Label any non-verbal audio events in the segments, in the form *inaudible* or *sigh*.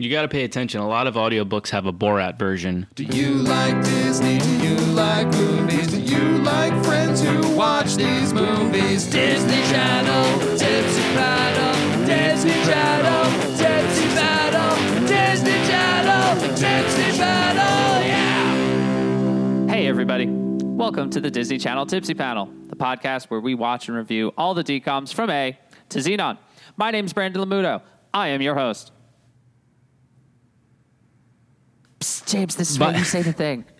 You got to pay attention. A lot of audiobooks have a Borat version. Do you like Disney? Do you like movies? Do you like friends who watch these movies? Disney Channel, Tipsy Paddle, Disney Channel, Tipsy Paddle, Disney Channel, Tipsy Paddle, yeah! Hey, everybody. Welcome to the Disney Channel Tipsy Panel, the podcast where we watch and review all the DCOMs from A to Xenon. My name's Brandon Lamuto. I am your host. James, this is where you say the thing. *laughs*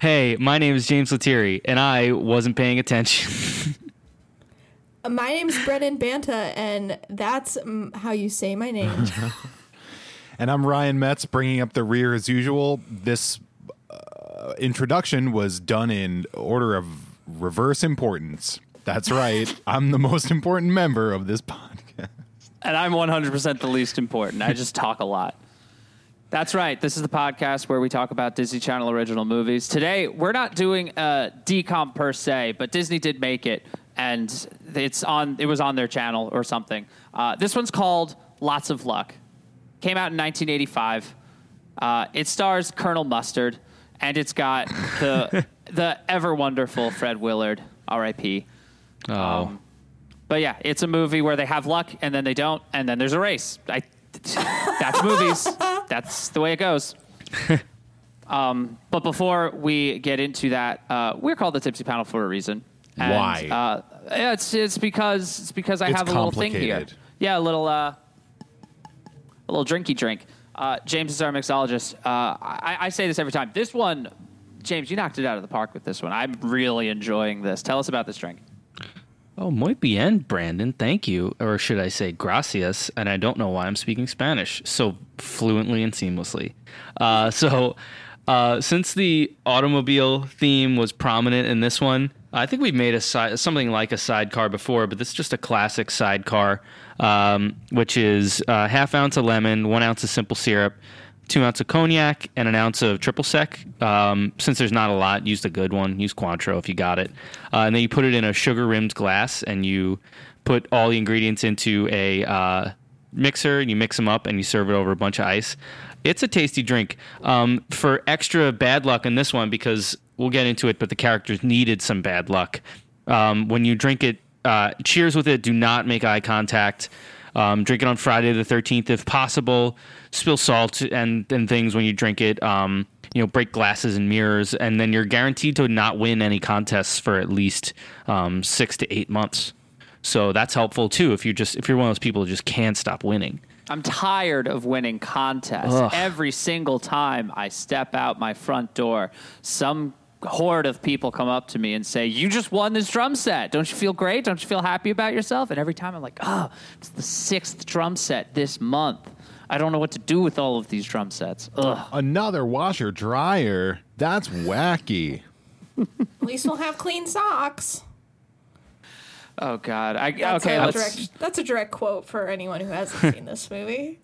Hey, my name is James Lethierry, and I wasn't paying attention. *laughs* My name's Brennan Banta, and that's how you say my name. *laughs* And I'm Ryan Metz, bringing up the rear as usual. This uh, introduction was done in order of reverse importance. That's right. I'm the most important member of this podcast. And I'm 100% the least important. I just talk a lot. That's right. This is the podcast where we talk about Disney Channel original movies. Today, we're not doing a DCOM per se, but Disney did make it, and it's on. It was on their channel or something. Uh, this one's called Lots of Luck. Came out in 1985. Uh, it stars Colonel Mustard, and it's got the *laughs* the ever wonderful Fred Willard, R.I.P. Oh, But yeah, it's a movie where they have luck and then they don't, and then there's a race. I, that's movies. That's the way it goes. *laughs* Um, but before we get into that, uh, we're called the Tipsy Panel for a reason. And, Why? Uh, yeah, it's it's because it's because I It's have a little thing here. complicated. Yeah, a little uh, a little drinky drink. Uh, James is our mixologist. Uh, I, I say this every time. This one, James, you knocked it out of the park with this one. I'm really enjoying this. Tell us about this drink. Oh, muy bien, Brandon. Thank you, or should I say gracias? And I don't know why I'm speaking Spanish so fluently and seamlessly. Uh, *laughs* so, uh, since the automobile theme was prominent in this one, I think we've made a side, something like a sidecar before, but this is just a classic sidecar, um, which is uh, half ounce of lemon, one ounce of simple syrup, two ounce of cognac, and an ounce of triple sec. Um, since there's not a lot, use the good one. Use Cointreau if you got it, uh, and then you put it in a sugar rimmed glass, and you put all the ingredients into a uh, mixer, and you mix them up, and you serve it over a bunch of ice. It's a tasty drink. Um, for extra bad luck in this one, because we'll get into it, but the characters needed some bad luck. Um, when you drink it, uh, cheers with it. Do not make eye contact. Um, drink it on Friday the 13th if possible. Spill salt and, and things when you drink it. Um, you know, break glasses and mirrors, and then you're guaranteed to not win any contests for at least um, six to eight months. So that's helpful too. If you're just if you're one of those people who just can't stop winning. I'm tired of winning contests. Ugh. Every single time I step out my front door, some horde of people come up to me and say, You just won this drum set. Don't you feel great? Don't you feel happy about yourself? And every time I'm like, Oh, it's the sixth drum set this month. I don't know what to do with all of these drum sets. Ugh. Another washer dryer. That's wacky. *laughs* At least we'll have clean socks. Oh, God. I, That's, okay, a let's. direct, that's a direct quote for anyone who hasn't seen this movie.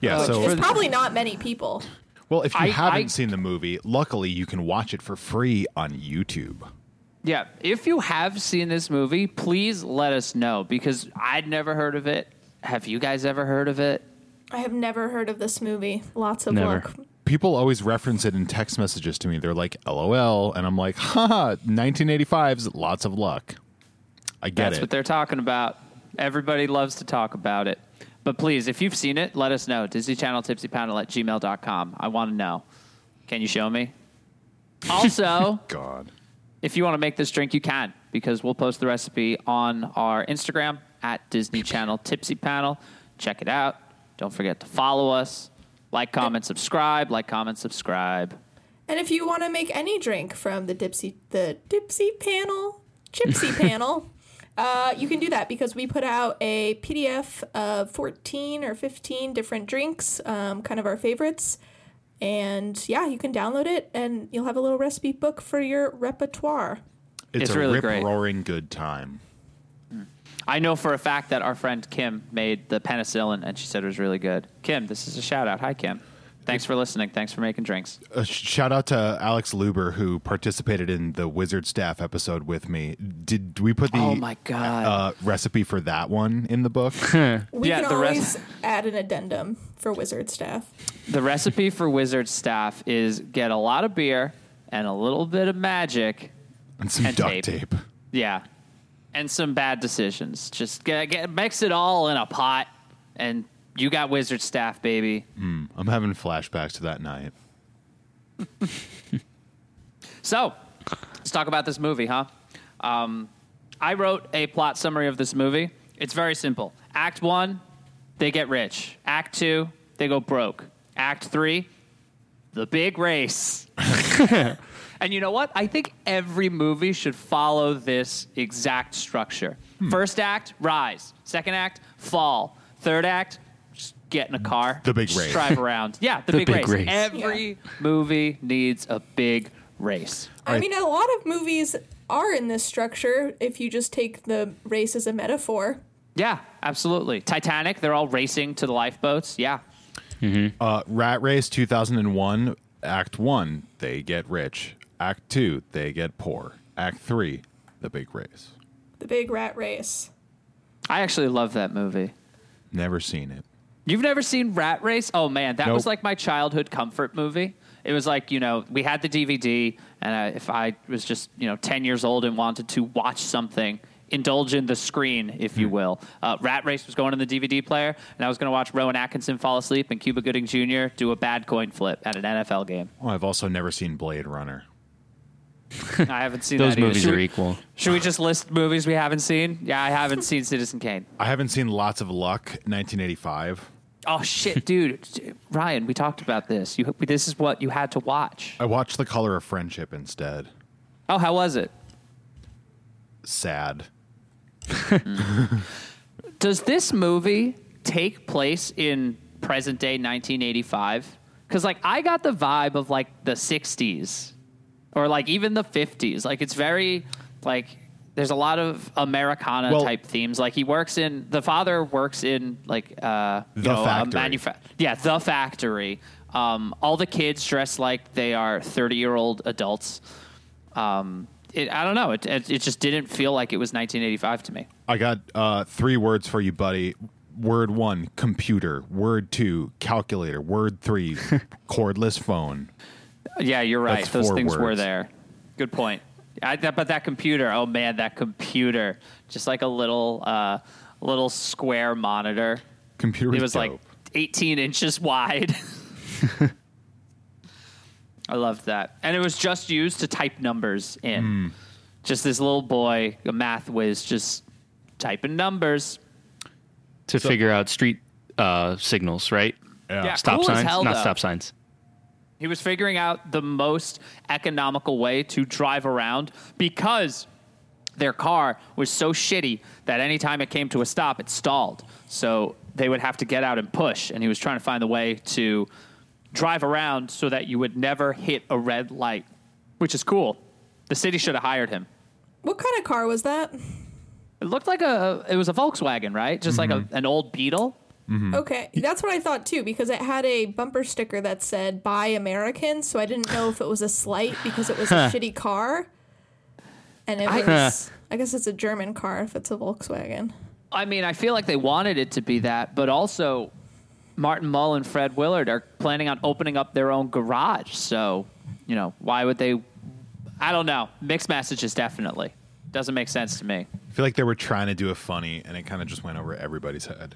Yeah, Uh, so It's probably not many people. Well, if you I- haven't I- seen the movie, luckily you can watch it for free on YouTube. Yeah, if you have seen this movie, please let us know because I'd never heard of it. Have you guys ever heard of it? I have never heard of this movie. Lots of Never. luck. People always reference it in text messages to me. They're like, "LOL," and I'm like, "Haha, 1985's lots of luck." I get That's it. what they're talking about. Everybody loves to talk about it. But please, if you've seen it, let us know. Disney Channel Tipsy Panel at gmail.com. I want to know. Can you show me? *laughs* Also, God. if you want to make this drink, you can because we'll post the recipe on our Instagram at Disney Channel Tipsy Panel. Check it out. Don't forget to follow us. Like, comment, subscribe. Like, comment, subscribe. And if you want to make any drink from the Dipsy the Dipsy panel, Gypsy *laughs* panel, uh, you can do that because we put out a PDF of 14 or 15 different drinks, um, kind of our favorites. And yeah, you can download it and you'll have a little recipe book for your repertoire. It's, It's a really rip great. roaring good time. I know for a fact that our friend Kim made the penicillin and she said it was really good. Kim, this is a shout out. Hi, Kim. Thanks for listening. Thanks for making drinks. A shout out to Alex Luber who participated in the Wizard Staff episode with me. Did we put the Oh my God. uh, recipe for that one in the book? *laughs* We Yeah, can the rest- always add an addendum for wizard staff. The recipe for wizard staff is get a lot of beer and a little bit of magic. and some And duct tape. tape. Yeah. And some bad decisions. Just get, get mix it all in a pot and you got wizard staff, baby. I'm having flashbacks to that night. *laughs* So, let's talk about this movie, huh? Um, I wrote a plot summary of this movie. It's very simple. Act one, they get rich. Act two, they go broke. Act three, the big race. *laughs* and you know what? I think every movie should follow this exact structure. First act, rise. Second act, fall. Third act, get in a car. The big race. Drive around. Yeah, the, The big, big race. race. Every movie needs a big race. I Right. mean, a lot of movies are in this structure if you just take the race as a metaphor. Yeah, absolutely. Titanic, they're all racing to the lifeboats. Yeah. Uh, Rat Race 2001, Act 1, they get rich. Act 2, they get poor. Act 3, the big race. The big rat race. I actually love that movie. Never seen it. You've never seen Rat Race? Oh man, that was like my childhood comfort movie. It was like, you know, we had the DVD, and uh, if I was just, you know, 10 years old and wanted to watch something, indulge in the screen, if Hmm. you will. Uh, Rat Race was going in the DVD player, and I was going to watch Rowan Atkinson fall asleep and Cuba Gooding Jr. do a bad coin flip at an NFL game. Oh, I've also never seen Blade Runner. *laughs* I haven't seen Those that either. movies Should are we- equal. Should we just list movies we haven't seen? Yeah, I haven't seen Citizen Kane. I haven't seen Lots of Luck, 1985. Oh shit, *laughs* dude, Ryan, we talked about this. You, this is what you had to watch. I watched The Color of Friendship instead. Oh, how was it? Sad. *laughs* Does this movie take place in present day 1985? Because like I got the vibe of like the 60s or like even the 50s. Like it's very like there's a lot of Americana Well- type themes. Like he works in the father works in like uh you The know, factory. Manufa- yeah, the factory. Um, all the kids dress like they are 30 year old adults. Um, it, I don't know. It, it it just didn't feel like it was 1985 to me. I got uh, three words for you, buddy. Word one, computer. Word two, calculator. Word three, *laughs* cordless phone. Yeah, you're right. That's Those things were there. Good point. I, that, but that computer, oh man, that computer, just like a little, uh, little square monitor. Computer It was dope. like 18 inches wide. *laughs* I loved that, and it was just used to type numbers in. Hmm. Just this little boy, a math whiz, just typing numbers. to figure out street uh, signals, right? yeah. Yeah. Stop Cool as signs, hell, not though. stop signs. He was figuring out the most economical way to drive around because their car was so shitty that anytime it came to a stop, it stalled. So they would have to get out and push. And he was trying to find the way to drive around so that you would never hit a red light, which is cool. The city should have hired him. What kind of car was that? It looked like a it was a Volkswagen, right? Just like a, mm-hmm. an old Beetle. Mm-hmm. Okay, that's what I thought too because it had a bumper sticker that said "Buy American," so I didn't know if it was a slight because it was a shitty car. And it was, I guess it's a German car if it's a Volkswagen. I mean, I feel like they wanted it to be that, but also Martin Mull and Fred Willard are planning on opening up their own garage. So, you know, why would they? I don't know. Mixed messages, definitely. Doesn't make sense to me. I feel like they were trying to do a funny, and it kind of just went over everybody's head.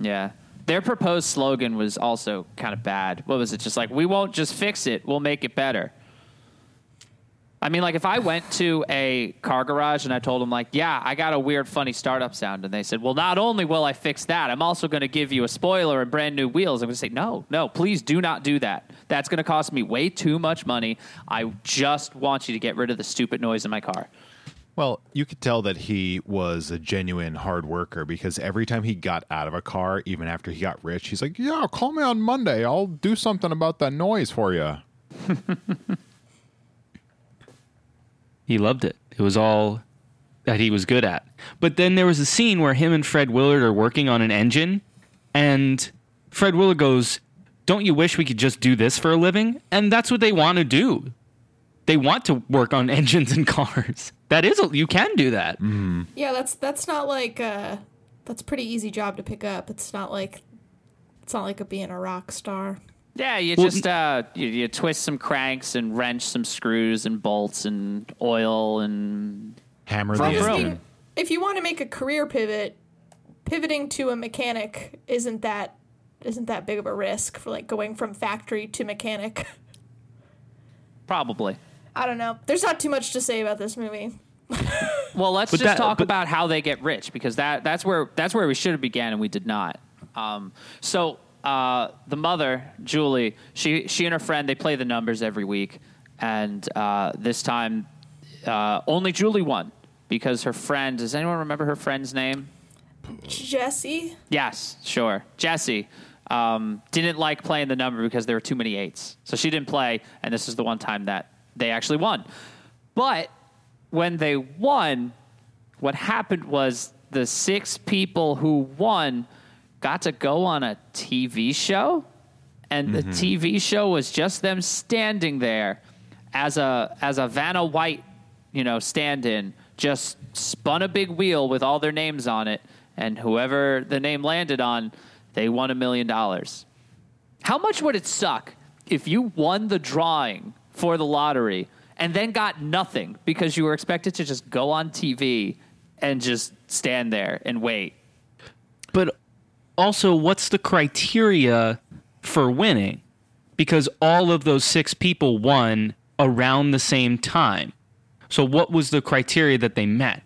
Yeah. Their proposed slogan was also kind of bad. What was it? Just like, we won't just fix it, we'll make it better. I mean, like, if I went to a car garage and I told them, like, yeah, I got a weird, funny startup sound, and they said, well, not only will I fix that, I'm also going to give you a spoiler and brand new wheels, I'm going to say, no, no, please do not do that. That's going to cost me way too much money. I just want you to get rid of the stupid noise in my car. Well, you could tell that he was a genuine hard worker because every time he got out of a car, even after he got rich, he's like, "Yeah, call me on Monday. I'll do something about that noise for you." *laughs* He loved it. It was all that he was good at. But then there was a scene where him and Fred Willard are working on an engine, and Fred Willard goes, don't you wish we could just do this for a living? And that's what they want to do. They want to work on *laughs* engines and cars. That is, a, you can do that. Yeah, that's that's not like uh that's a pretty easy job to pick up. It's not like it's not like a being a rock star. Yeah, you Well, just uh, you, you twist some cranks and wrench some screws and bolts and oil and Hammer the Vroom, vroom. engine. If you want to make a career pivot, pivoting to a mechanic isn't that isn't that big of a risk for like going from factory to mechanic. *laughs* probably. I don't know. There's not too much to say about this movie. Well, let's But just that- talk but- about how they get rich because that that's where that's where we should have began and we did not. Um, so uh, the mother, Julie, she she and her friend they play the numbers every week, and uh, this time uh, only Julie won because her friend. Does anyone remember her friend's name? Jesse, Yes, sure. Jesse um, didn't like playing the number because there were too many eights. So she didn't play, and this is the one time that they actually won. But when they won, what happened was the six people who won got to go on a TV show, and the mm-hmm. TV show was just them standing there as a as a Vanna White, you know, stand-in, just spun a big wheel with all their names on it, and whoever the name landed on, they won a million dollars. How much would it suck if you won the drawing for the lottery and then got nothing because you were expected to just go on TV and just stand there and wait? But also, what's the criteria for winning? Because all of those six people won around the same time. So, what was the criteria that they met?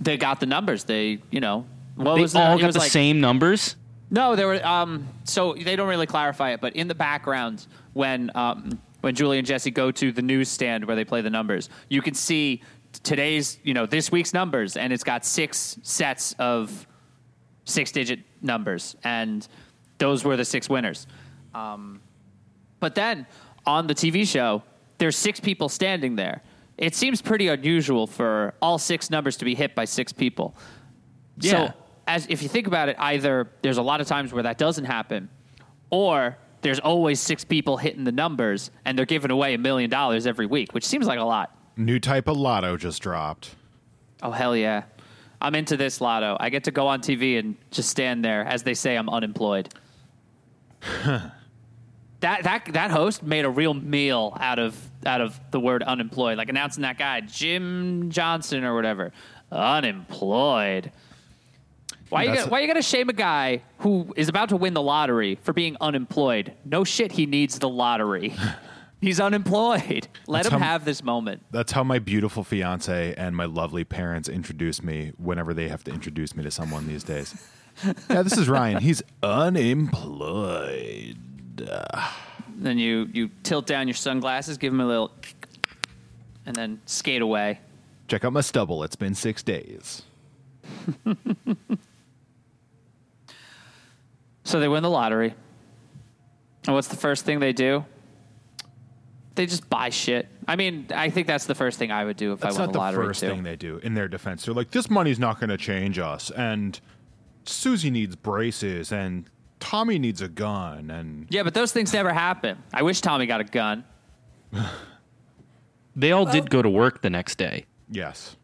They got the numbers. They, you know, what They was the, all got was the like- same numbers. No, there were. Um, so they don't really clarify it, but in the background, when um, when Julie and Jesse go to the newsstand where they play the numbers, you can see today's, you know, this week's numbers, and it's got six sets of six-digit numbers, and those were the six winners. Um, but then on the TV show, there's six people standing there. It seems pretty unusual for all six numbers to be hit by six people. Yeah. So, as if you think about it, either there's a lot of times where that doesn't happen, or there's always six people hitting the numbers and they're giving away a million dollars every week, which seems like a lot. New type of lotto just dropped. Oh hell yeah. I'm into this lotto. I get to go on TV and just stand there as they say I'm unemployed. *laughs* that that that host made a real meal out of out of the word unemployed, like announcing that guy Jim Johnson or whatever, unemployed. Why you gonna, why you gonna shame a guy who is about to win the lottery for being unemployed? No shit, he needs the lottery. *laughs* He's unemployed. Let That's him how- have this moment. That's how my beautiful fiance and my lovely parents introduce me whenever they have to introduce me to someone these days. *laughs* yeah, this is Ryan. He's unemployed. Then you you tilt down your sunglasses, give him a little, *sniffs* and then skate away. Check out my stubble. It's been six days. *laughs* So they win the lottery. And what's the first thing they do? They just buy shit. I mean, I think that's the first thing I would do if That's I won the not the the first too. thing they do in their defense. They're like, this money's not going to change us. And Susie needs braces. And Tommy needs a gun. And yeah, but those things never happen. I wish Tommy got a gun. They all Well- did go to work the next day. yes.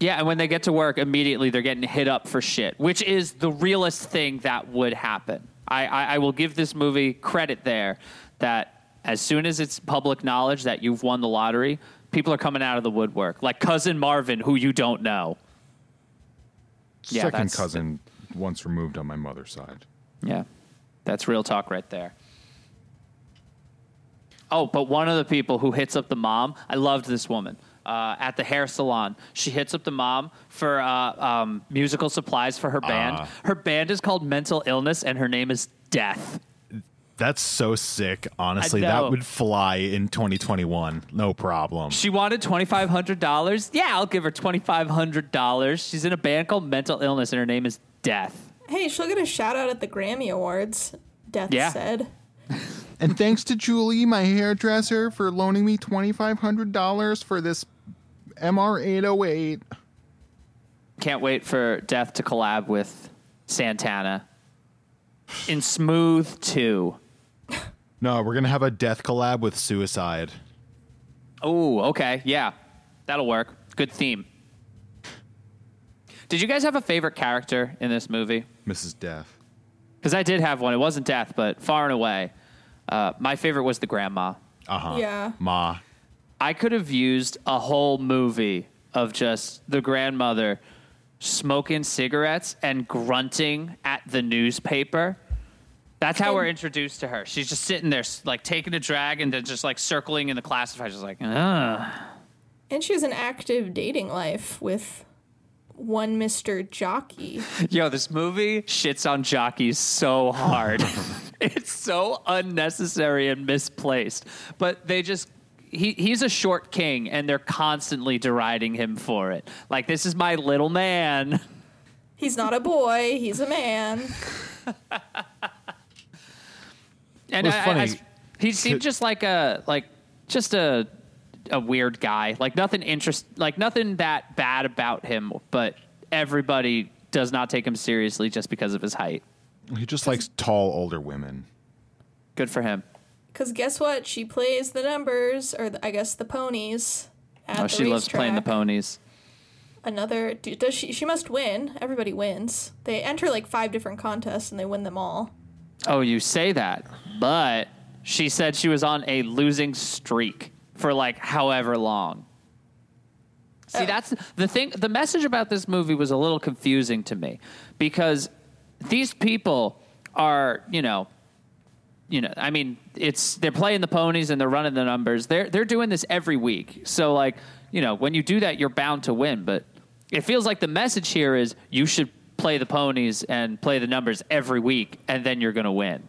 Yeah, and when they get to work, immediately they're getting hit up for shit, which is the realest thing that would happen. I, I, I will give this movie credit there that as soon as it's public knowledge that you've won the lottery, people are coming out of the woodwork, like cousin Marvin, who you don't know. Yeah, Second cousin once removed on my mother's side. Yeah, that's real talk right there. Oh, but one of the people who hits up the mom, I loved this woman uh, at the hair salon. She hits up the mom for uh, um, musical supplies for her band. Ah. her band is called Mental Illness, and her name is Death. That's so sick. Honestly, that would fly in 2021. No problem. She wanted twenty five hundred dollars. Yeah, I'll give her twenty five hundred dollars. She's in a band called Mental Illness, and her name is Death. Hey, she'll get a shout out at the Grammy Awards. Death Yeah. said. And thanks to Julie, my hairdresser, for loaning me $2,500 for this MR808. Can't wait for Death to collab with Santana in Smooth 2. No, we're gonna have a death collab with suicide. Oh, okay. Yeah. That'll work. Good theme. Did you guys have a favorite character in this movie? Mrs. Death. Because I did have one. It wasn't death, but far and away. Uh, my favorite was the grandma. Uh huh. Yeah. Ma. I could have used a whole movie of just the grandmother smoking cigarettes and grunting at the newspaper. That's how we're introduced to her. She's just sitting there, like taking a drag and then just like circling in the classifieds, just like, ah. And she has an active dating life with one Mr. Jockey. *laughs* Yo, this movie shits on jockeys so hard. *laughs* it's so unnecessary and misplaced. But they just he he's a short king and they're constantly deriding him for it. Like this is my little man. *laughs* He's not a boy, he's a man. *laughs* And Well, it's I- I- funny. I- he seemed just like a like just a a weird guy. Like nothing interest like nothing that bad about him, but everybody does not take him seriously just because of his height. He just likes tall older women. Good for him. Because guess what? She plays the numbers, or the, I guess the ponies. At Oh, the she loves playing the ponies. Another does she? She must win. Everybody wins. They enter like five different contests and they win them all. Oh, you say that, but she said she was on a losing streak for like however long. See, Oh. that's the thing. The message about this movie was a little confusing to me because these people are, you know, you know, I mean, it's they're playing the ponies and they're running the numbers. They're they're doing this every week. So like, you know, when you do that, you're bound to win. But it feels like the message here is you should play the ponies and play the numbers every week, and then you're going to win.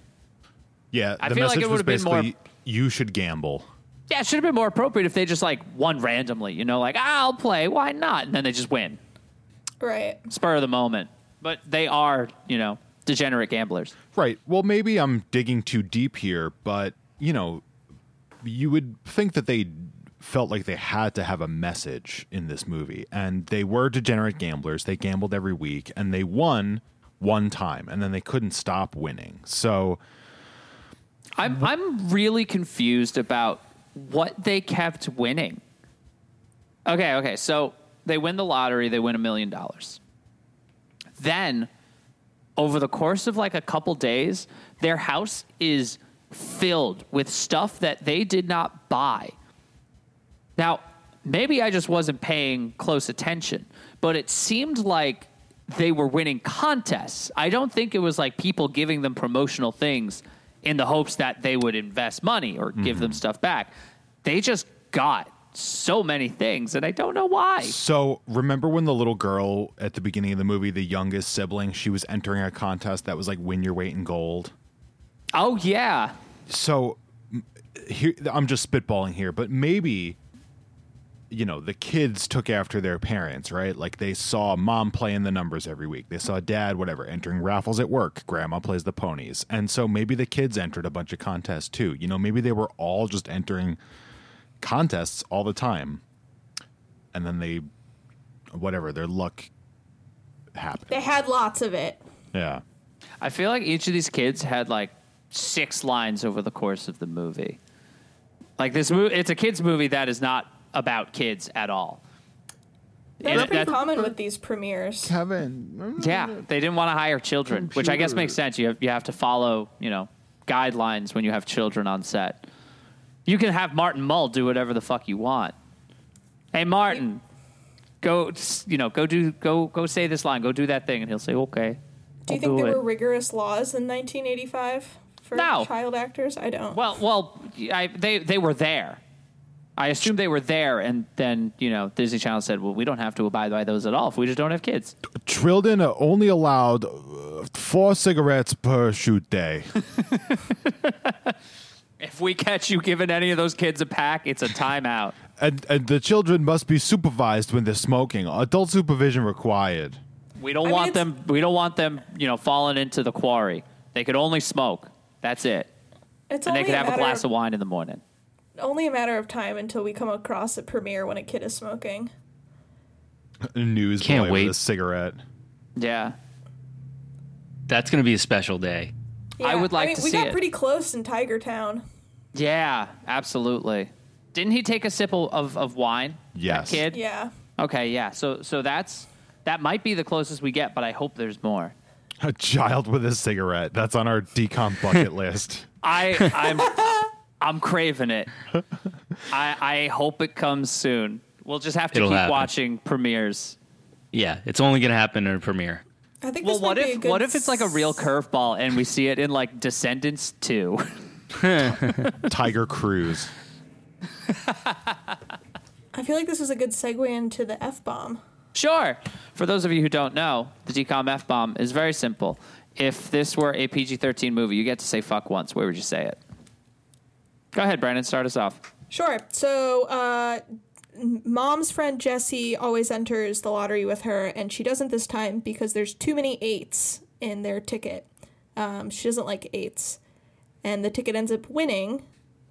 Yeah, I the feel like it would've been more- you should gamble. Yeah, it should have been more appropriate if they just like won randomly. You know, like ah, I'll play. Why not? And then they just win, Right. spur of the moment. But they are, you know, degenerate gamblers. Right. Well, maybe I'm digging too deep here, but you know, you would think that they felt like they had to have a message in this movie, and they were degenerate gamblers. They gambled every week, and they won one time, and then they couldn't stop winning. So I'm I'm really confused about what they kept winning. Okay, okay. So they win the lottery, they win a million dollars. Then over the course of like a couple days, their house is filled with stuff that they did not buy. Now, maybe I just wasn't paying close attention, but it seemed like they were winning contests. I don't think it was like people giving them promotional things in the hopes that they would invest money or give them mm-hmm. stuff back. They just got so many things, and I don't know why. So remember when the little girl at the beginning of the movie, the youngest sibling, she was entering a contest that was like win your weight in gold. Oh, yeah. So here I'm just spitballing here, but maybe you know, the kids took after their parents, right? Like they saw mom playing the numbers every week. They saw dad whatever entering raffles at work. Grandma plays the ponies. And so maybe the kids entered a bunch of contests too. You know, maybe they were all just entering contests all the time. And then they whatever, their luck happened. They had lots of it. Yeah. I feel like each of these kids had like six lines over the course of the movie. Like this movie, it's a kids movie that is not about kids at all. That's And pretty that- common with these premieres. Kevin. Yeah, they didn't want to hire children, which I guess makes sense. You have you have to follow you know guidelines when you have children on set. You can have Martin Mull do whatever the fuck you want. Hey Martin, go you know go do go go say this line, go do that thing, and he'll say okay. Do you I'll think do there it. were rigorous laws in 1985 for No. child actors? I don't. Well, well, I, they they were there. I assume they were there, and then you know Disney Channel said, "Well, we don't have to abide by those at all if we just don't have kids." Trilden only allowed uh, four cigarettes per shoot day. *laughs* If we catch you giving any of those kids a pack, it's a timeout. and, and the children must be supervised when they're smoking. Adult supervision required. We don't I want it's- them. We don't want them. You know, falling into the quarry. They could only smoke. That's it. it's And they could have a glass of, of wine in the morning. only a matter of time until we come across a premiere when a kid is smoking. A newsboy Can't with wait. a cigarette. Yeah. That's going to be a special day. I would like I mean, to we got pretty close in Tiger Town. Yeah, absolutely. Didn't he take a sip of, of wine? that Yes. kid. Yeah. Okay, yeah. So so that's that might be the closest we get, but I hope there's more. A child with a cigarette. That's on our DCOM bucket *laughs* list. I I'm I'm craving it. I I hope it comes soon. We'll just have to It'll keep happen. watching premieres. Yeah, it's only gonna happen in a premiere. I think. Well, this what might be a if good what if it's like a real curveball and we see it in like Descendants 2? *laughs* Tiger Cruise. I feel like this is a good segue into the f bomb. Sure. For those of you who don't know, the DCOM F bomb is very simple. If this were a PG 13 movie, you get to say fuck once. Where would you say it? Go ahead, Brandon. Start us off. Sure. So, uh, mom's friend Jessie always enters the lottery with her, and she doesn't this time because there's too many eights in their ticket. Um, she doesn't like eights, and the ticket ends up winning.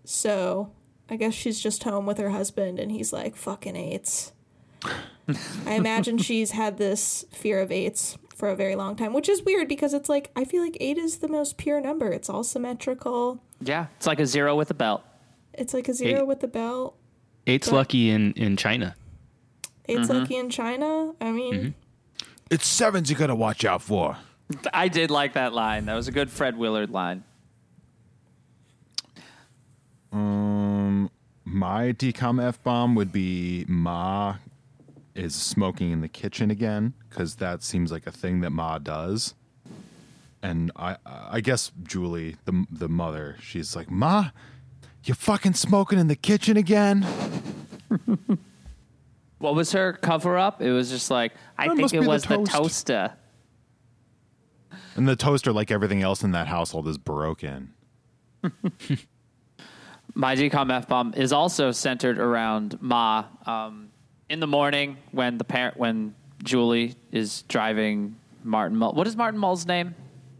So, I guess she's just home with her husband, and he's like, "Fucking eights." I imagine *laughs* she's had this fear of eights for a very long time, which is weird because it's like I feel like eight is the most pure number. It's all symmetrical. Yeah. It's like a zero with a belt. It's like a zero Eight. with a belt. Eight's But- lucky in in China. It's lucky in China. I mean, Mm-hmm. It's sevens you gotta watch out for. I did like that line. That was a good Fred Willard line. Um, My DCOM f bomb would be Ma is smoking in the kitchen again because that seems like a thing that Ma does. And I, I guess Julie, the the mother, she's like, Ma, you fucking smoking in the kitchen again? *laughs* What was her cover up? It was just like, I That think it be the was the, toaster. And the toaster, like everything else in that household, is broken. *laughs* My DCOM F bomb is also centered around Ma. Um, in the morning, when the parent, when Julie is driving Martin Mull. What is Martin Mull's name?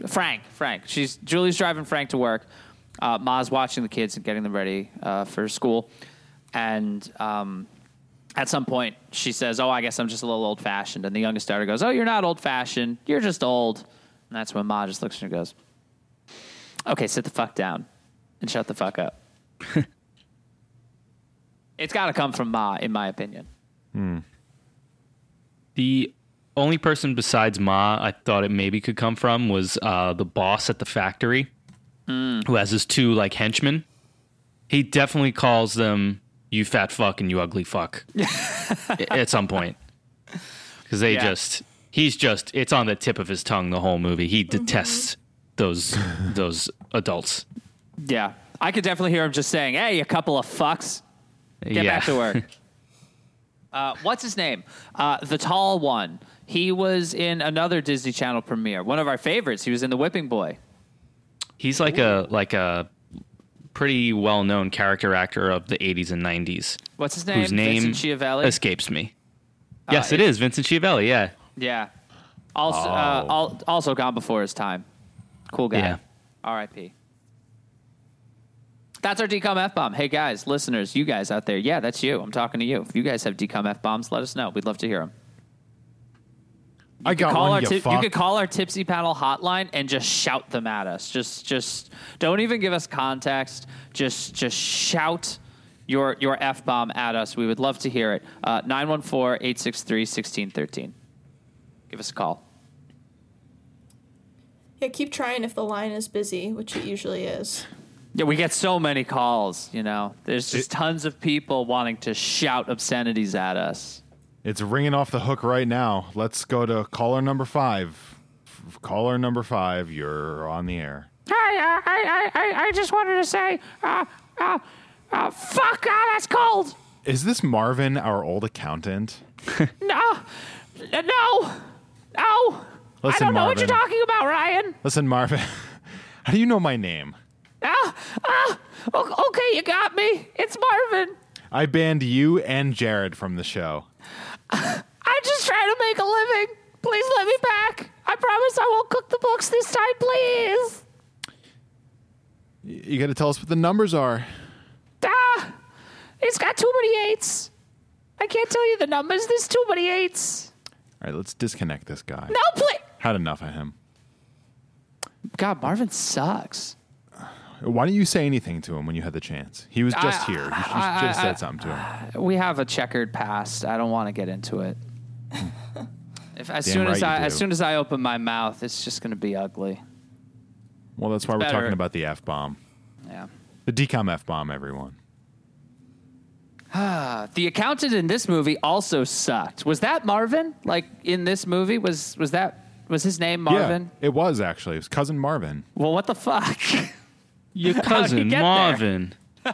Frank. Frank. She's Julie's driving Frank to work. Uh, Ma's watching the kids and getting them ready uh, for school, and um, at some point she says, "Oh, I guess I'm just a little old fashioned." And the youngest daughter goes, "Oh, you're not old fashioned. You're just old." And that's when Ma just looks at her and goes, "Okay, sit the fuck down and shut the fuck up." *laughs* it's got to come from Ma, in my opinion. The only person besides Ma I thought it maybe could come from was uh, the boss at the factory, who has his two like henchmen. He definitely calls them "you fat fuck" and "you ugly fuck" *laughs* at some point because they Yeah. just he's just it's on the tip of his tongue the whole movie. He detests those those adults. Yeah, I could definitely hear him just saying, "Hey, a couple of fucks, get yeah. back to work." *laughs* uh, what's his name? Uh, the tall one. He was in another Disney Channel premiere. One of our favorites. He was in The Whipping Boy. He's like a like a pretty well known character actor of the 80s and 90s. What's his name? whose name Vincent Schiavelli. escapes me. Yes, Uh, it is Vincent Schiavelli. Yeah, yeah. Also, uh, Oh. al- also gone before his time. Cool guy. Yeah. R.I.P. That's our DCOM F bomb. Hey guys, listeners, you guys out there, yeah, that's you. I'm talking to you. If you guys have DCOM F bombs, let us know. We'd love to hear them. I got call one. our You, tip- you could call our tipsy panel hotline and just shout them at us. Just just don't even give us context. Just just shout your your f bomb at us. We would love to hear it. Uh, 914-863-1613. Give us a call. yeah, keep trying if the line is busy, which it usually is. Yeah, we get so many calls. You know, there's just tons of people wanting to shout obscenities at us. It's ringing off the hook right now. Let's go to caller number five. Caller number five, you're on the air. Hi, uh, I, I, I, just wanted to say, uh, uh, uh, fuck, ah, that's cold. Is this Marvin, our old accountant? *laughs* No, no, no. I don't know what you're talking about, Ryan. Listen, Marvin. *laughs* How do you know my name? Ah, ah, o- okay, you got me. It's Marvin. I banned you and Jared from the show. *laughs* I'm just trying to make a living. Please let me back. I promise I won't cook the books this time, please. You got to tell us what the numbers are. Ah, it's got too many eights. I can't tell you the numbers. There's too many eights. All right, let's disconnect this guy. No, please. Had enough of him. God, Marvin sucks. Why didn't you say anything to him when you had the chance? He was just I- here. You should, I- should have I- said something to him. We have a checkered past. I don't want to get into it. *laughs* If, as Damn soon as right you I as soon as I open my mouth, it's just going to be ugly. Well, that's why we're better. talking about the f bomb, Yeah. the DCOM f bomb. Everyone. *sighs* The accountant in this movie also sucked. Was that Marvin? Like in this movie, was was that was his name Marvin? Yeah, it was actually. It was cousin Marvin. Well, what the fuck? *laughs* Your *laughs* cousin? Marvin. *laughs*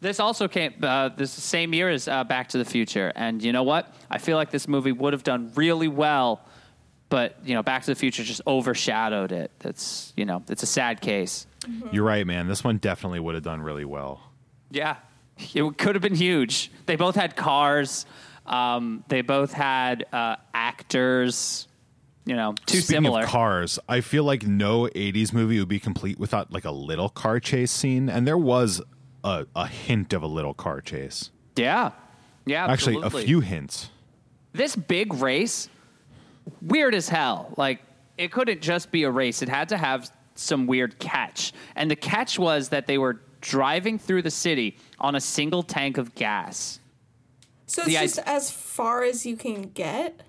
this also came uh, this same year as uh, Back to the Future, and you know what? I feel like this movie would have done really well, but you know, Back to the Future just overshadowed it. That's you know, it's a sad case. You're right, man. This one definitely would have done really well. Yeah, it could have been huge. They both had cars. Um, they both had uh, actors. You know, too Speaking similar. of cars, I feel like no '80s movie would be complete without like a little car chase scene, and there was a, a hint of a little car chase. yeah, yeah. Actually, a few hints. this big race weird as hell like it couldn't just be a race it had to have some weird catch and the catch was that they were driving through the city on a single tank of gas So it's The just id- as far as you can get.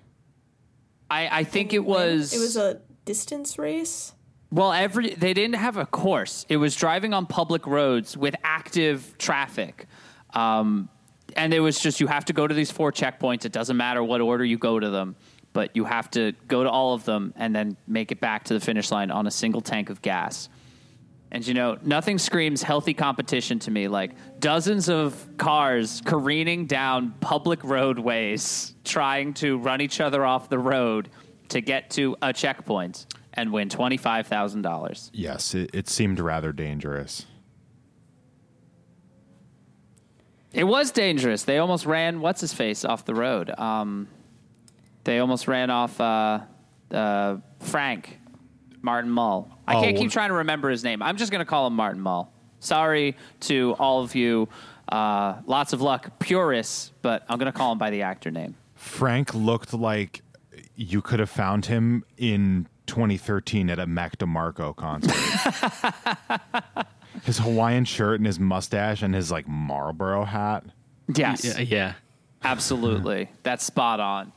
I, I think it was It was a distance race. well every they didn't have a course. It was driving on public roads with active traffic. Um, and it was just you have to go to these four checkpoints. It doesn't matter what order you go to them but you have to go to all of them and then make it back to the finish line on a single tank of gas and you know nothing screams healthy competition to me like dozens of cars careening down public roadways trying to run each other off the road to get to a checkpoint and win $25,000. Yes, it, it seemed rather dangerous. It was dangerous. They almost ran what's his face off the road. Um, they almost ran off uh, uh, Frank Martin Mull. I Oh, can't well- keep trying to remember his name. I'm just going to call him Martin Mull. Sorry to all of you. Uh, lots of luck, purists, but I'm going to call him by the actor name. Frank looked like you could have found him in 2013 at a Mac DeMarco concert. *laughs* his Hawaiian shirt and his mustache and his like Marlboro hat Yes, Yeah, yeah. absolutely. *laughs* That's spot on.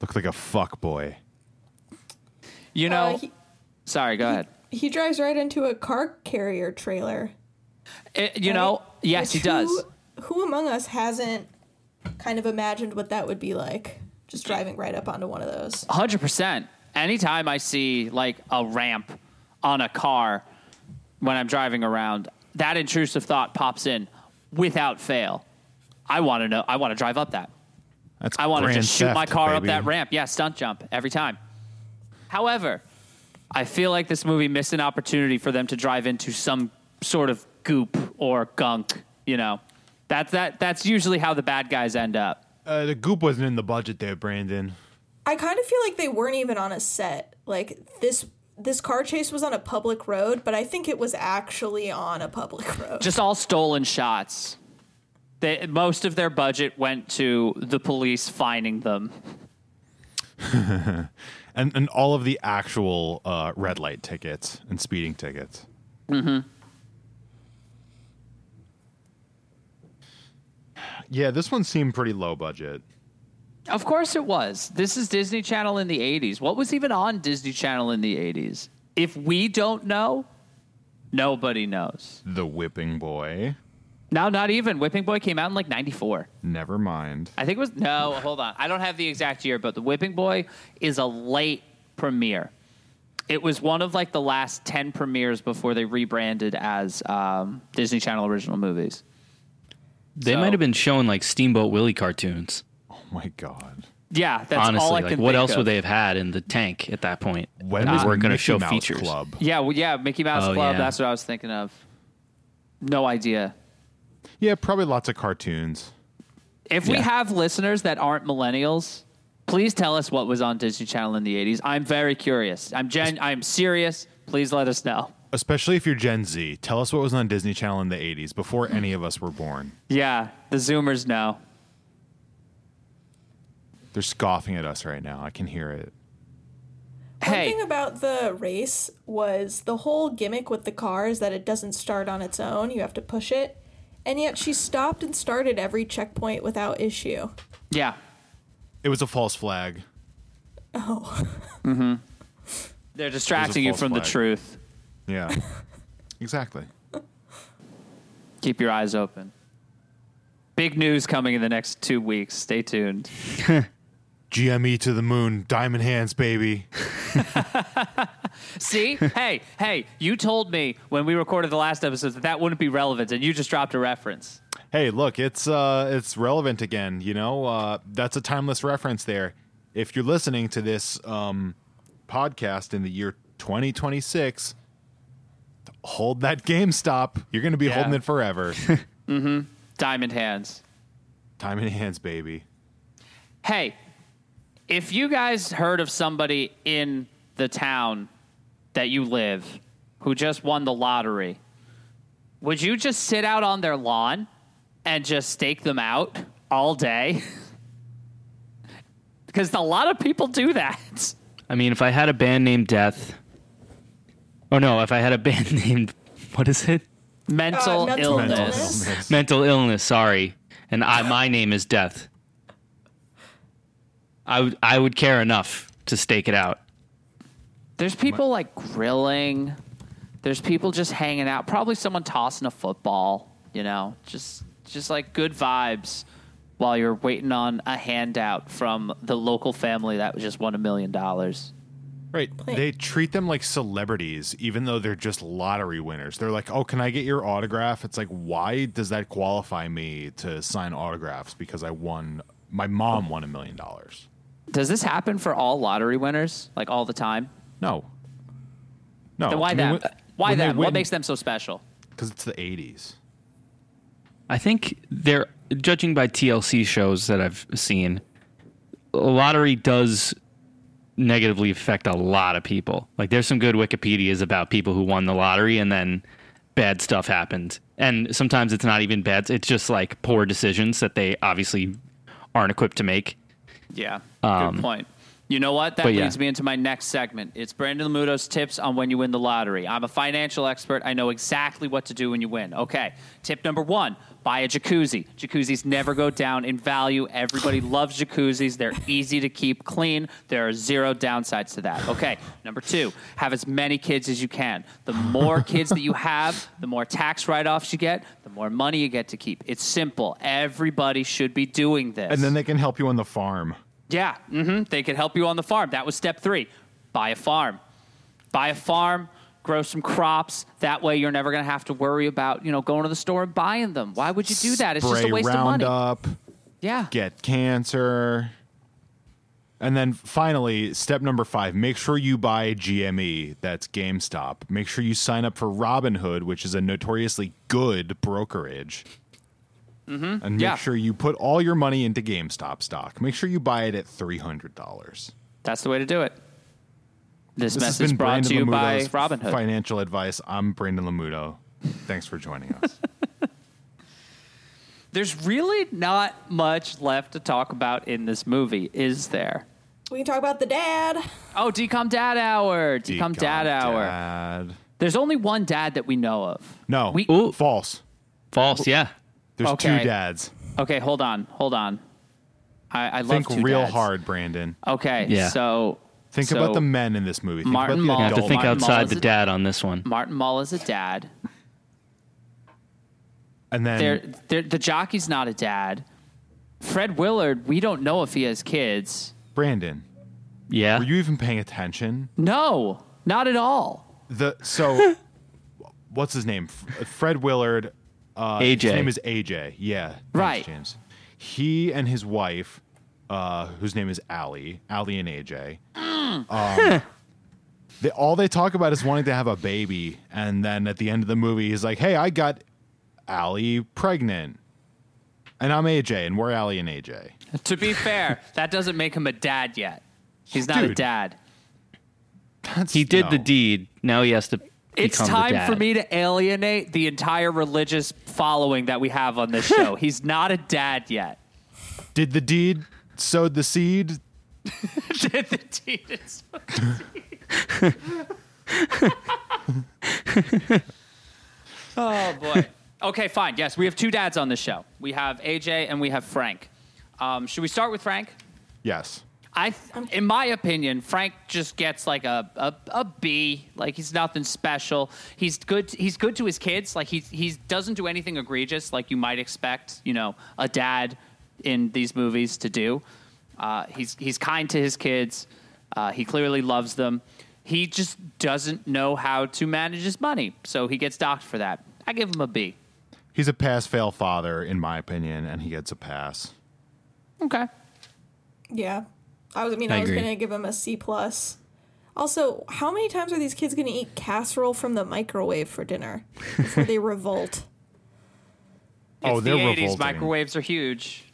looked like a fuck boy. You know, Uh, he, sorry, go ahead. he drives right into a car carrier trailer. It- you know, right? yes, he does. Who, who among us hasn't kind of imagined what that would be like? Just driving right up onto one of those. Hundred percent. Anytime I see like a ramp on a car when I'm driving around, that intrusive thought pops in without fail. I want to know. I want to drive up that. That's I want to just shoot my theft, car up that ramp. Yeah, stunt jump every time. However, I feel like this movie missed an opportunity for them to drive into some sort of goop or gunk. You know, that's that. That's usually how the bad guys end up. Uh, the goop wasn't in the budget there, Brandon. I kind of feel like they weren't even on a set. Like this this car chase was on a public road, but I think it was actually on a public *laughs* road. just all stolen shots. They, most of their budget went to the police finding them. *laughs* And and all of the actual uh, red light tickets and speeding tickets. Mm-hmm. Yeah, this one seemed pretty low budget. Of course it was. This is Disney Channel in the 80s. What was even on Disney Channel in the 80s? If we don't know, nobody knows. The Whipping Boy. No, not even. Whipping Boy came out in like 94. Never mind. I think it was, no, hold on. I don't have the exact year, but The Whipping Boy is a late premiere. It was one of like the last 10 premieres before they rebranded as um, Disney Channel original movies. They So- might have been showing like Steamboat Willie cartoons. Oh my god. Yeah, that's honestly, all I like can what think else of. would they have had in the tank at that point? When that was weren't going to show Mouse features. Club? Yeah, well, yeah, Mickey Mouse Oh, Club. yeah. That's what I was thinking of. No idea. Yeah, probably lots of cartoons. If we Yeah. have listeners that aren't millennials, please tell us what was on Disney Channel in the '80s. I'm very curious. I'm gen. I'm serious. Please let us know. Especially if you're Gen Z. Tell us what was on Disney Channel in the 80s before hmm. any of us were born. Yeah, the Zoomers know. They're scoffing at us right now. I can hear it. One Hey, thing about the race was the whole gimmick with the car is that it doesn't start on its own. You have to push it. And yet she stopped and started every checkpoint without issue. yeah. It was a false flag. Oh. Mm-hmm. *laughs* They're distracting you false from the truth. Yeah. *laughs* exactly. Keep your eyes open. Big news coming in the next two weeks. Stay tuned. *laughs* GME to the moon, diamond hands, baby. *laughs* See? hey, hey, you told me when we recorded the last episode that that wouldn't be relevant, and you just dropped a reference. Hey, look, it's uh it's relevant again, you know? Uh that's a timeless reference there. If you're listening to this um podcast in the year 2026, hold that GameStop. You're going to be Yeah. holding it forever. *laughs* mm-hmm. Diamond hands. Diamond hands, baby. Hey, if you guys heard of somebody in the town that you live who just won the lottery, would you just sit out on their lawn and just stake them out all day? *laughs* because a lot of people do that. I mean, if I had a band named Death. Oh no, if I had a *laughs* band named what is it? Mental, Uh, mental illness. Mental illness. illness. Mental illness. Sorry, and I my name is Death. I would I would care enough to stake it out. There's people like grilling. There's people just hanging out. Probably someone tossing a football. You know, just just like good vibes while you're waiting on a handout from the local family that just won a million dollars. Right. They treat them like celebrities, even though they're just lottery winners. They're like, oh, can I get your autograph? It's like, why does that qualify me to sign autographs? Because I won, my mom won a million dollars. Does this happen for all lottery winners, like all the time? No. No. Then why I mean, them? when- why when they them? What makes them so special? Because it's the 80s. I think they're judging by TLC shows that I've seen. Lottery does negatively affect a lot of people. Like there's some good Wikipedias about people who won the lottery and then bad stuff happened. And sometimes it's not even bad. It's just like poor decisions that they obviously aren't equipped to make. Yeah, Um, good point. You know what? That but yeah. leads me into my next segment. It's Brandon Lamuto's tips on when you win the lottery. I'm a financial expert. I know exactly what to do when you win. Okay. Tip number one buy a jacuzzi. Jacuzzis never go down in value. Everybody *laughs* loves jacuzzis. They're easy to keep clean. There are zero downsides to that. Okay. Number two, have as many kids as you can. The more *laughs* kids that you have, the more tax write offs you get, the more money you get to keep. It's simple. Everybody should be doing this. And then they can help you on the farm. Yeah, mm-hmm. they could help you on the farm. That was step three. Buy a farm. Buy a farm, grow some crops. That way you're never going to have to worry about, you know, going to the store and buying them. Why would you do that? It's just a Spray waste of money. Roundup, Yeah. get cancer. And then finally, step number five make sure you buy GME, that's GameStop. Make sure you sign up for Robinhood, which is a notoriously good brokerage. Mm-hmm. And make Yeah. sure you put all your money into GameStop stock. Make sure you buy it at $300. That's the way to do it. This, This has message been brought Brandon to you by Lamuto's Robinhood. Financial advice. I'm Brandon Lamuto. Thanks for joining us. *laughs* There's really not much left to talk about in this movie, is there? We can talk about the dad. Oh, DCOM Dad Hour. DCOM, Dad Hour. Dad. There's only one dad that we know of. No, We- Ooh. false. False, yeah. There's Okay. two dads. Okay, hold on. Hold on. I, I love Think two real dads. hard, Brandon. Okay, Yeah. so Think so about the men in this movie. Think Martin about Mull- You have to think Martin outside is the a- dad on this one. Martin Mull is a dad. And then They're, they're, the jockey's not a dad. Fred Willard, we don't know if he has kids. Brandon, Yeah. were you even paying attention? No, not at all. The so *laughs* what's his name? Fred Willard. Uh, AJ. His name is AJ. Yeah. Right. James. He and his wife, uh, whose name is Allie, Allie and AJ. Um, *laughs* they, all they talk about is wanting to have a baby, and then at the end of the movie, he's like, "Hey, I got Allie pregnant." And I'm AJ, and we're Allie and AJ. To be fair, that doesn't make him a dad yet. He's not a dad. He did the deed. Now he has to. It's become the time dad. for me to alienate the entire religious following that we have on this show. He's not a dad yet. Did the deed sowed the seed? *laughs* Did the deed is- *laughs* Oh boy. okay, fine. Yes, we have two dads on the show. We have AJ and we have Frank. Um, should we start with Frank? Yes. I, in my opinion, Frank just gets like a, a, a B. Like he's nothing special. He's good. He's good to his kids. Like he he doesn't do anything egregious like you might expect. You know, a dad in these movies to do. Uh, he's he's kind to his kids. Uh, he clearly loves them. He just doesn't know how to manage his money, so he gets docked for that. I give him a B. He's a pass fail father, in my opinion, and he gets a pass. Okay. Yeah. I was I mean I I, was agree. gonna give him a C plus. Also, how many times are these kids gonna eat casserole from the microwave for dinner before they *laughs* revolt? Oh, It's they're the 80s. revolting. Microwaves are huge.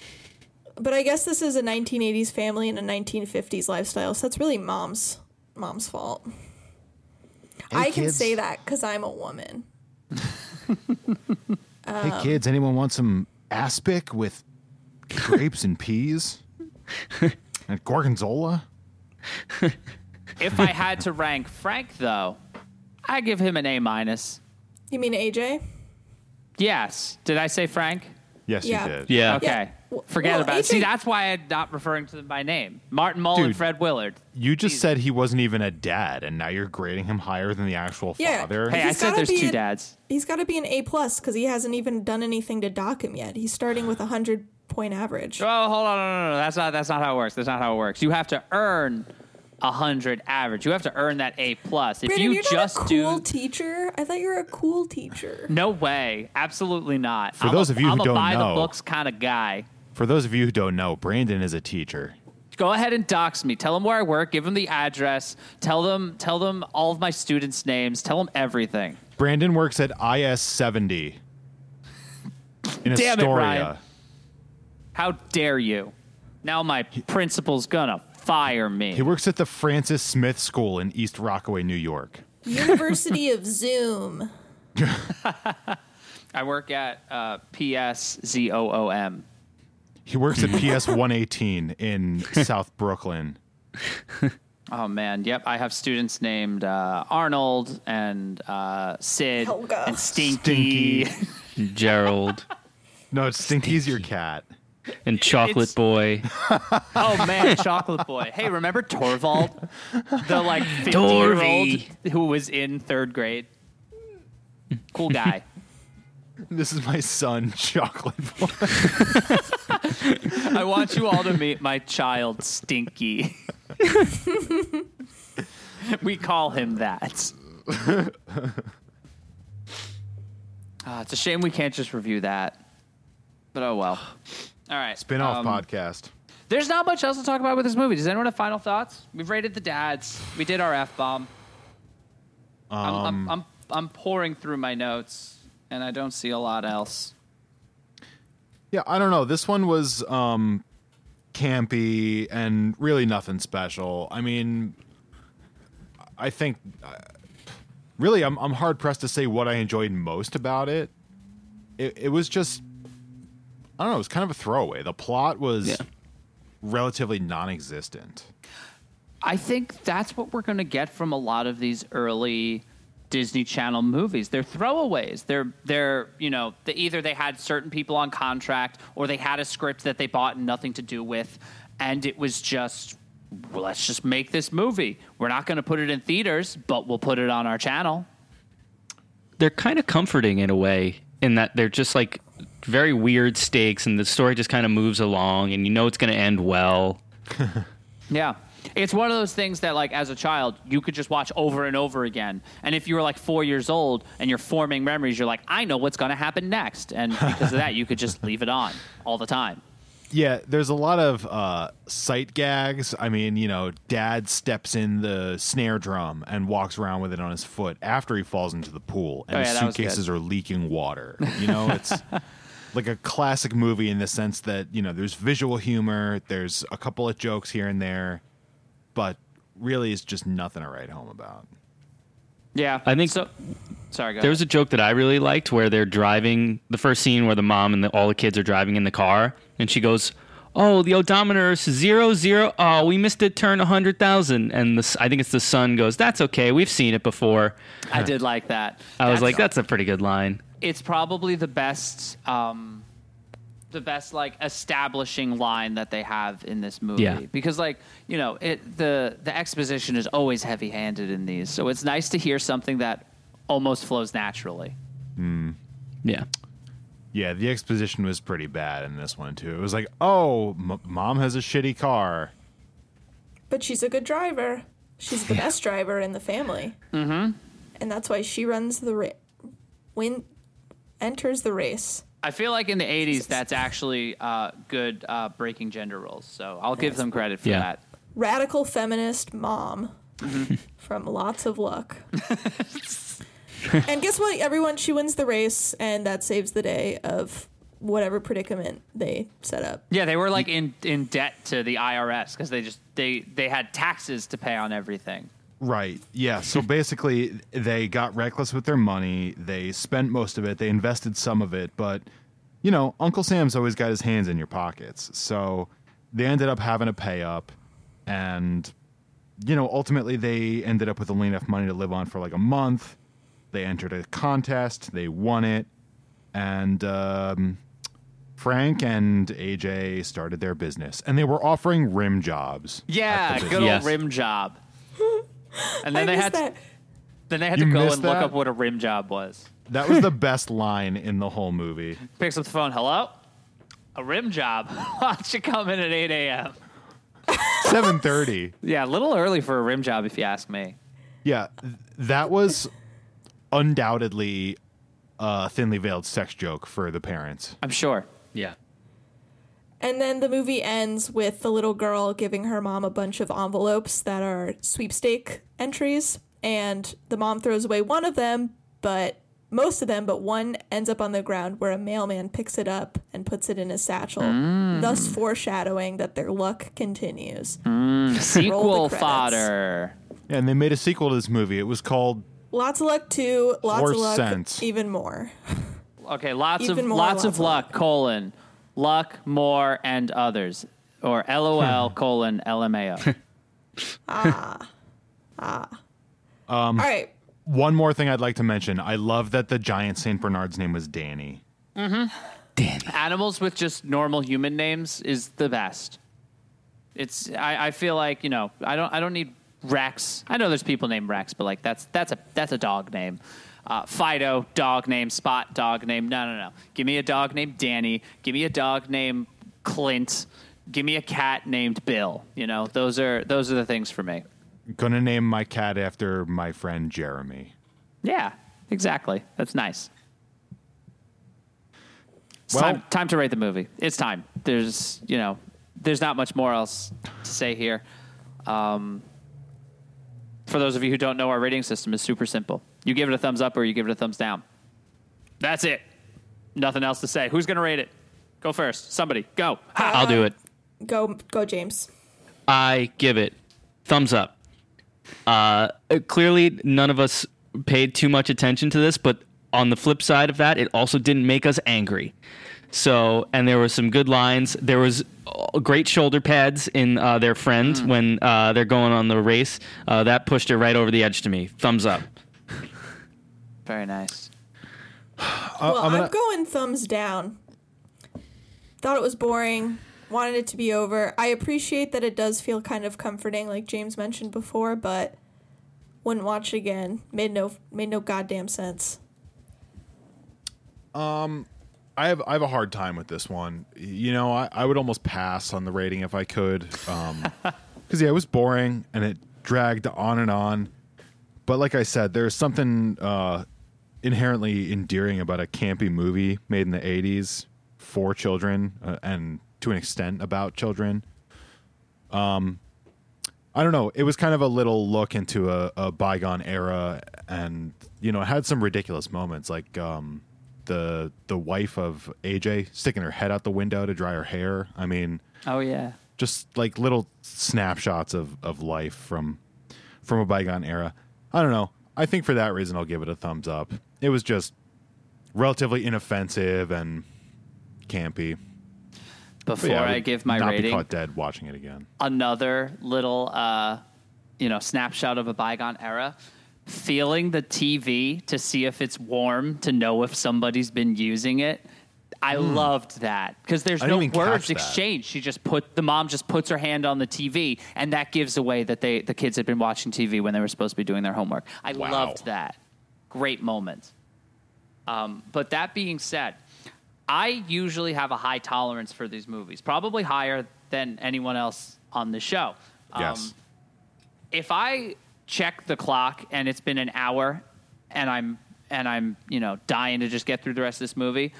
But I guess this is a 1980s family and a 1950s lifestyle, so that's really mom's mom's fault. I can kids. say that because I'm a woman. *laughs* hey kids, anyone want some aspic with grapes and peas *laughs* and gorgonzola? *laughs* If I had to rank Frank, though, I give him an A minus. You mean AJ? Yes. Did I say Frank? Yes, Yeah. you did. Yeah. Okay. Yeah. W- Forget well, about it. See, that's why I'm not referring to them by name. Martin Mull and Fred Willard. You just said he wasn't even a dad, and now you're grading him higher than the actual Yeah. father. Hey, I said gotta there's be two a- dads. He's got to be an A plus because he hasn't even done anything to dock him yet. He's starting with a hundred point average. Oh, hold on. No, no, no. That's not, that's not how it works. That's not how it works. You have to earn a 100 average. You have to earn that A plus. If Brandon, you are just not a cool do. teacher. I thought you were a cool teacher. no way. Absolutely not. For I'm those a, of you who I'm a don't buy know- the books kind of guy. For those of you who don't know, Brandon is a teacher. go ahead and dox me. Tell them where I work. Give them the address. Tell them tell them all of my students' names. Tell them everything. Brandon works at IS 70 in Damn it, Ryan. How dare you? Now my principal's gonna fire me. He works at the Francis Smith School in East Rockaway, New York. University of Zoom. *laughs* I work at uh, PSZOOM. He works at PS 118 *laughs* in South Brooklyn. *laughs* Oh man, yep. I have students named uh, Arnold and uh, Sid Helga. and Stinky. Gerald No, it's Stinky's your cat. And Chocolate It's- Boy. *laughs* oh man, Chocolate Boy. Hey, remember Torvald, the like *laughs* fifty-year-old who was in third grade? Cool guy. *laughs* This is my son, Chocolate Boy. I want you all to meet my child, Stinky. we call him that. Ah, it's a shame we can't just review that. But oh well. All right. Spin off um, podcast. There's not much else to talk about with this movie. Does anyone have final thoughts? We've rated the dads. We did our f bomb. I'm, Um, I'm, I'm I'm pouring through my notes, and I don't see a lot else. Yeah, I don't know. This one was um campy and really nothing special. I mean, I think uh, really I'm I'm hard pressed to say what I enjoyed most about it. It it was just I don't know, it was kind of a throwaway. The plot was Yeah. relatively non-existent. I think that's what we're going to get from a lot of these early Disney Channel movies. They're throwaways. They're they're you know they, either they had certain people on contract or they had a script that they bought and nothing to do with, and it was just well, let's just make this movie. We're not going to put it in theaters, but we'll put it on our channel. They're kind of comforting in a way, in that they're just like very weird stakes, and the story just kind of moves along, and you know it's going to end well. *laughs* Yeah. It's one of those things that, like, as a child, you could just watch over and over again. And if you were like four years old and you're forming memories, you're like, I know what's going to happen next. And because of that, you could just leave it on all the time. Yeah, there's a lot of uh, sight gags. I mean, you know, dad steps in the snare drum and walks around with it on his foot after he falls into the pool, and Oh, his yeah, that was suitcases are leaking water. You know, it's *laughs* like a classic movie in the sense that, you know, there's visual humor, there's a couple of jokes here and there, but really it's just nothing to write home about. Yeah. I think- so. Sorry, go There was a joke that I really liked where they're driving the first scene where the mom and the, all the kids are driving in the car, and she goes, oh, the odometer is zero zero. Oh, we missed it. Turn a hundred thousand, and the s- I think it's the son goes. That's okay. We've seen it before. I did like that. I was like, that's a pretty good line. It's probably the best um the best like establishing line that they have in this movie Yeah. because like you know it the the exposition is always heavy handed in these so it's nice to hear something that almost flows naturally Yeah. Yeah, the exposition was pretty bad in this one too. It was like, oh, m- mom has a shitty car. But she's a good driver. She's the best driver in the family. Mm-hmm. And that's why she runs the ra- win enters the race. i feel like in the 80s that's actually uh, good uh, breaking gender roles so i'll give them credit for Yeah. that Radical feminist mom *laughs* from Lots of Luck. *laughs* and guess what? Everyone, she wins the race, and that saves the day of whatever predicament they set up. yeah they were like in in debt to the irs because they just they they had taxes to pay on everything Right. Yeah. *laughs* So basically, they got reckless with their money. They spent most of it. They invested some of it, but you know, Uncle Sam's always got his hands in your pockets. So they ended up having to pay up, and you know, ultimately, they ended up with only enough money to live on for like a month. They entered a contest. They won it, and um, Frank and AJ started their business, and they were offering rim jobs. Yeah, good old Yes. rim job. *laughs* And I then they had that. then they had You to go missed and look up what a rim job was. That was the best line in the whole movie. *laughs* Picks up the phone. Hello, a rim job. *laughs* Why don't you come in at eight a.m. *laughs* Seven thirty. Yeah, a little early for a rim job, if you ask me. Yeah, that was undoubtedly a thinly veiled sex joke for the parents. I'm sure. Yeah. And then the movie ends with the little girl giving her mom a bunch of envelopes that are sweepstake entries. And the mom throws away one of them, but most of them, but one ends up on the ground where a mailman picks it up and puts it in his satchel, mm. thus foreshadowing that their luck continues. Mm. Sequel fodder. Yeah, and they made a sequel to this movie. It was called Lots of luck too. Lots Horse of luck. sense. Even more. Okay, lots Even of more lots, lots of of luck. Colon luck more and others or LOL colon LMAO. *laughs* Ah, ah. All right. one more thing I'd like to mention. I love that the giant Saint Bernard's name was Danny. Mm-hmm. Danny. Animals with just normal human names is the best. It's I, I feel like you know I don't I don't need Rex. I know there's people named Rex, but like that's that's a that's a dog name. Uh, Fido, dog name. Spot, dog name. No, no, no. Give me a dog named Danny. Give me a dog named Clint. Give me a cat named Bill. You know, those are those are the things for me. Gonna name my cat after my friend Jeremy. Yeah, exactly. That's nice. It's Well- time, time to rate the movie. It's time. There's, you know, there's not much more else to say here. Um, for those of you who don't know, our rating system is super simple. You give it a thumbs up or you give it a thumbs down. That's it. Nothing else to say. Who's going to rate it? Go first. Somebody. Go. Ha. I'll do it. Go, go, James. I give it thumbs up. Uh, clearly, none of us paid too much attention to this, but on the flip side of that, it also didn't make us angry. So, and there were some good lines. There was uh, great shoulder pads in uh, their friend when uh, they're going on the race. Uh, that pushed it right over the edge to me. Thumbs up. Very nice. well, I'm I'm, gonna- going thumbs down. Thought it was boring. Wanted it to be over. I appreciate that it does feel kind of comforting, like James mentioned before, but wouldn't watch it again. Made no made no goddamn sense. Um, I have I have a hard time with this one. You know, I, I would almost pass on the rating if I could. Um *laughs* 'cause because yeah, it was boring and it dragged on and on. But like I said, there's something uh, inherently endearing about a campy movie made in the '80s for children uh, and to an extent about children. Um, I don't know. It was kind of a little look into a, a bygone era, and you know, it had some ridiculous moments, like um, the the wife of AJ sticking her head out the window to dry her hair. I mean, Oh, yeah. just like little snapshots of, of life from from a bygone era. I don't know. I think for that reason I'll give it a thumbs up. It was just relatively inoffensive and campy. before Yeah, I would give my not rating. Be caught dead watching it again. another little uh, you know snapshot of a bygone era feeling the tv to see if it's warm to know if somebody's been using it i loved that because there's. No words exchanged she just put the mom just puts her hand on the tv and that gives away that they the kids had been watching tv when they were supposed to be doing their homework i Wow. loved that great moment um, but that being said, I usually have a high tolerance for these movies, probably higher than anyone else on the show. Um, Yes. If I check the clock and it's been an hour, and I'm and I'm you know dying to just get through the rest of this movie,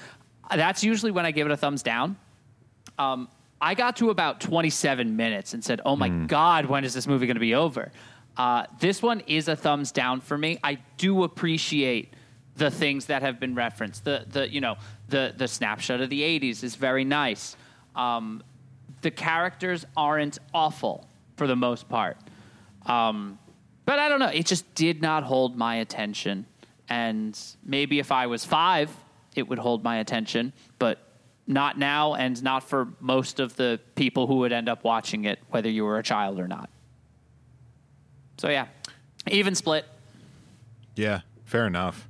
that's usually when I give it a thumbs down. Um, I got to about 27 minutes and said, "Oh my god, when is this movie going to be over?" Uh, this one is a thumbs down for me. I do appreciate the things that have been referenced. The the you know the the snapshot of the 80s is very nice. Um, the characters aren't awful for the most part. Um, but I don't know. It just did not hold my attention. And maybe if I was five, it would hold my attention, but not now and not for most of the people who would end up watching it, whether you were a child or not. So, yeah, even split. Yeah, fair enough.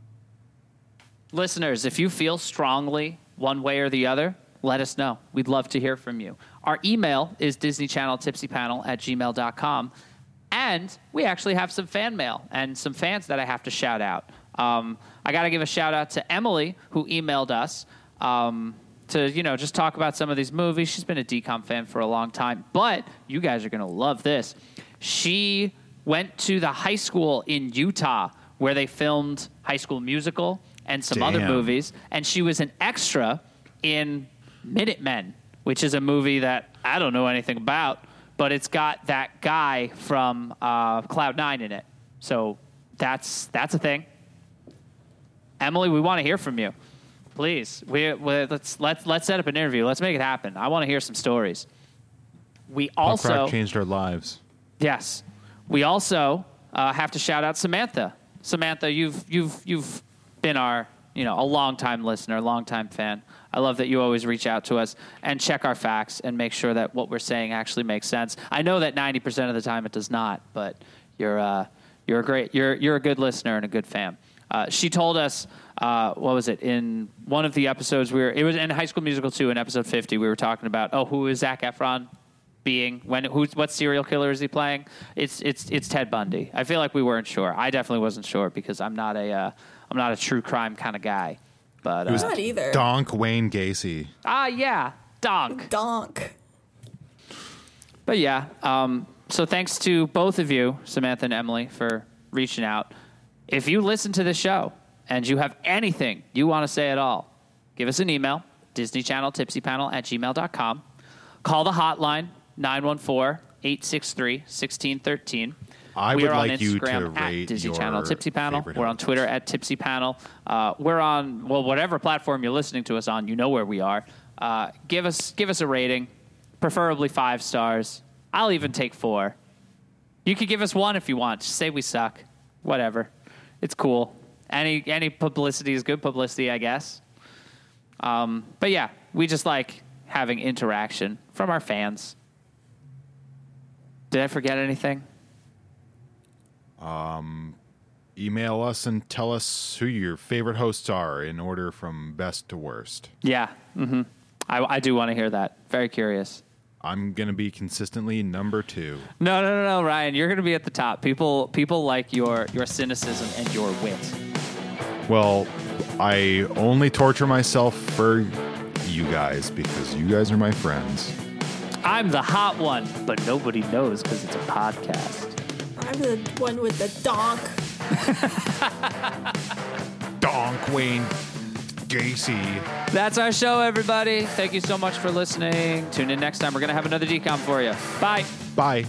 Listeners, if you feel strongly one way or the other, let us know. We'd love to hear from you. Our email is Disney Channel Tipsy Panel at gmail.com. And we actually have some fan mail and some fans that I have to shout out. Um, I got to give a shout out to Emily, who emailed us um, to, you know, just talk about some of these movies. She's been a DCOM fan for a long time, but you guys are going to love this. She went to the high school in Utah where they filmed High School Musical and some other movies, and she was an extra in Minutemen, which is a movie that I don't know anything about, but it's got that guy from uh, Cloud Nine in it. So that's that's a thing. Emily, we want to hear from you. Please, we, we let's let's let's set up an interview. Let's make it happen. I want to hear some stories. We Punk also rock changed our lives. Yes. We also uh, have to shout out Samantha. Samantha, you've you've you've been our you know a long time listener, long time fan. I love that you always reach out to us and check our facts and make sure that what we're saying actually makes sense. I know that ninety percent of the time it does not, but you're uh, you're a great you're you're a good listener and a good fan. Uh, she told us uh, what was it in one of the episodes we were it was in High School Musical two in episode fifty we were talking about oh who is Zac Efron being when who's what serial killer is he playing? It's it's it's Ted Bundy. I feel like we weren't sure. I definitely wasn't sure because I'm not a uh, I'm not a true crime kind of guy. But It was uh, Not either. Donk Wayne Gacy. ah yeah, donk. Donk. But yeah, um, so thanks to both of you, Samantha and Emily, for reaching out. If you listen to the show and you have anything you want to say at all, give us an email, Disney Channel Tipsy Panel at gmail.com. Call the hotline, 914 863 1613. I we would are on like you to Instagram at rate Disney Channel Tipsy Panel. We're on. Twitter at Tipsy Panel. Uh, we're on well, whatever platform you're listening to us on. You know where we are. Uh, give us give us a rating, preferably five stars. I'll even take four. You could give us one if you want. Just say we suck. Whatever. It's cool. Any any publicity is good publicity, I guess. Um, but yeah, we just like having interaction from our fans. Did I forget anything? Email us and tell us who your favorite hosts are in order from best to worst. Yeah. hmm I, I do want to hear that. Very curious. I'm gonna be consistently number two. No, no, no, no, Ryan. You're going to be at the top. People, people like your your cynicism and your wit. Well, I only torture myself for you guys because you guys are my friends. I'm the hot one, but nobody knows because it's a podcast. I'm the one with the donk. *laughs* Donk Wayne Gacy. That's our show, everybody. Thank you so much for listening. Tune in next time. We're going to have another DCOM for you. Bye. Bye.